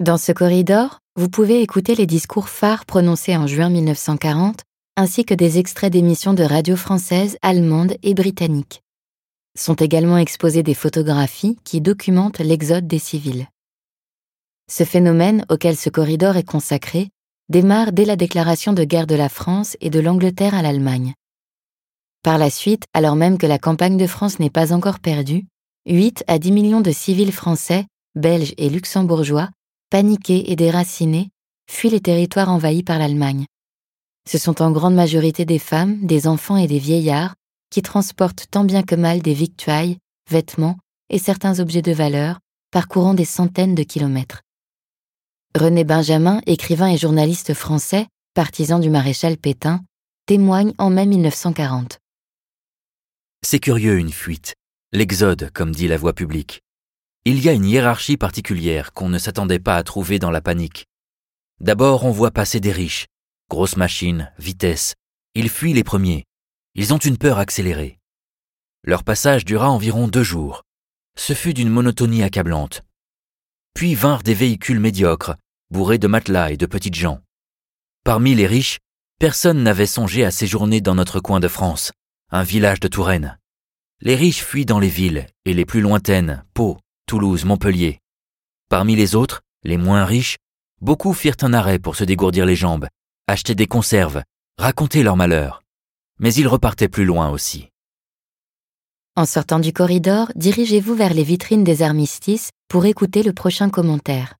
Dans ce corridor, vous pouvez écouter les discours phares prononcés en juin 1940, ainsi que des extraits d'émissions de radio françaises, allemandes et britanniques. Sont également exposées des photographies qui documentent l'exode des civils. Ce phénomène, auquel ce corridor est consacré, démarre dès la déclaration de guerre de la France et de l'Angleterre à l'Allemagne. Par la suite, alors même que la campagne de France n'est pas encore perdue, 8 à 10 millions de civils français, belges et luxembourgeois, paniqués et déracinés, fuient les territoires envahis par l'Allemagne. Ce sont en grande majorité des femmes, des enfants et des vieillards qui transportent tant bien que mal des victuailles, vêtements et certains objets de valeur, parcourant des centaines de kilomètres. René Benjamin, écrivain et journaliste français, partisan du maréchal Pétain, témoigne en mai 1940. C'est curieux une fuite, l'exode, comme dit la voix publique. Il y a une hiérarchie particulière qu'on ne s'attendait pas à trouver dans la panique. D'abord, on voit passer des riches, grosses machines, vitesse. Ils fuient les premiers. Ils ont une peur accélérée. Leur passage dura environ deux jours. Ce fut d'une monotonie accablante. Puis vinrent des véhicules médiocres, bourrés de matelas et de petites gens. Parmi les riches, personne n'avait songé à séjourner dans notre coin de France, un village de Touraine. Les riches fuient dans les villes, et les plus lointaines, Pau, Toulouse, Montpellier. Parmi les autres, les moins riches, beaucoup firent un arrêt pour se dégourdir les jambes, acheter des conserves, raconter leur malheur. Mais ils repartaient plus loin aussi. En sortant du corridor, dirigez-vous vers les vitrines des armistices pour écouter le prochain commentaire.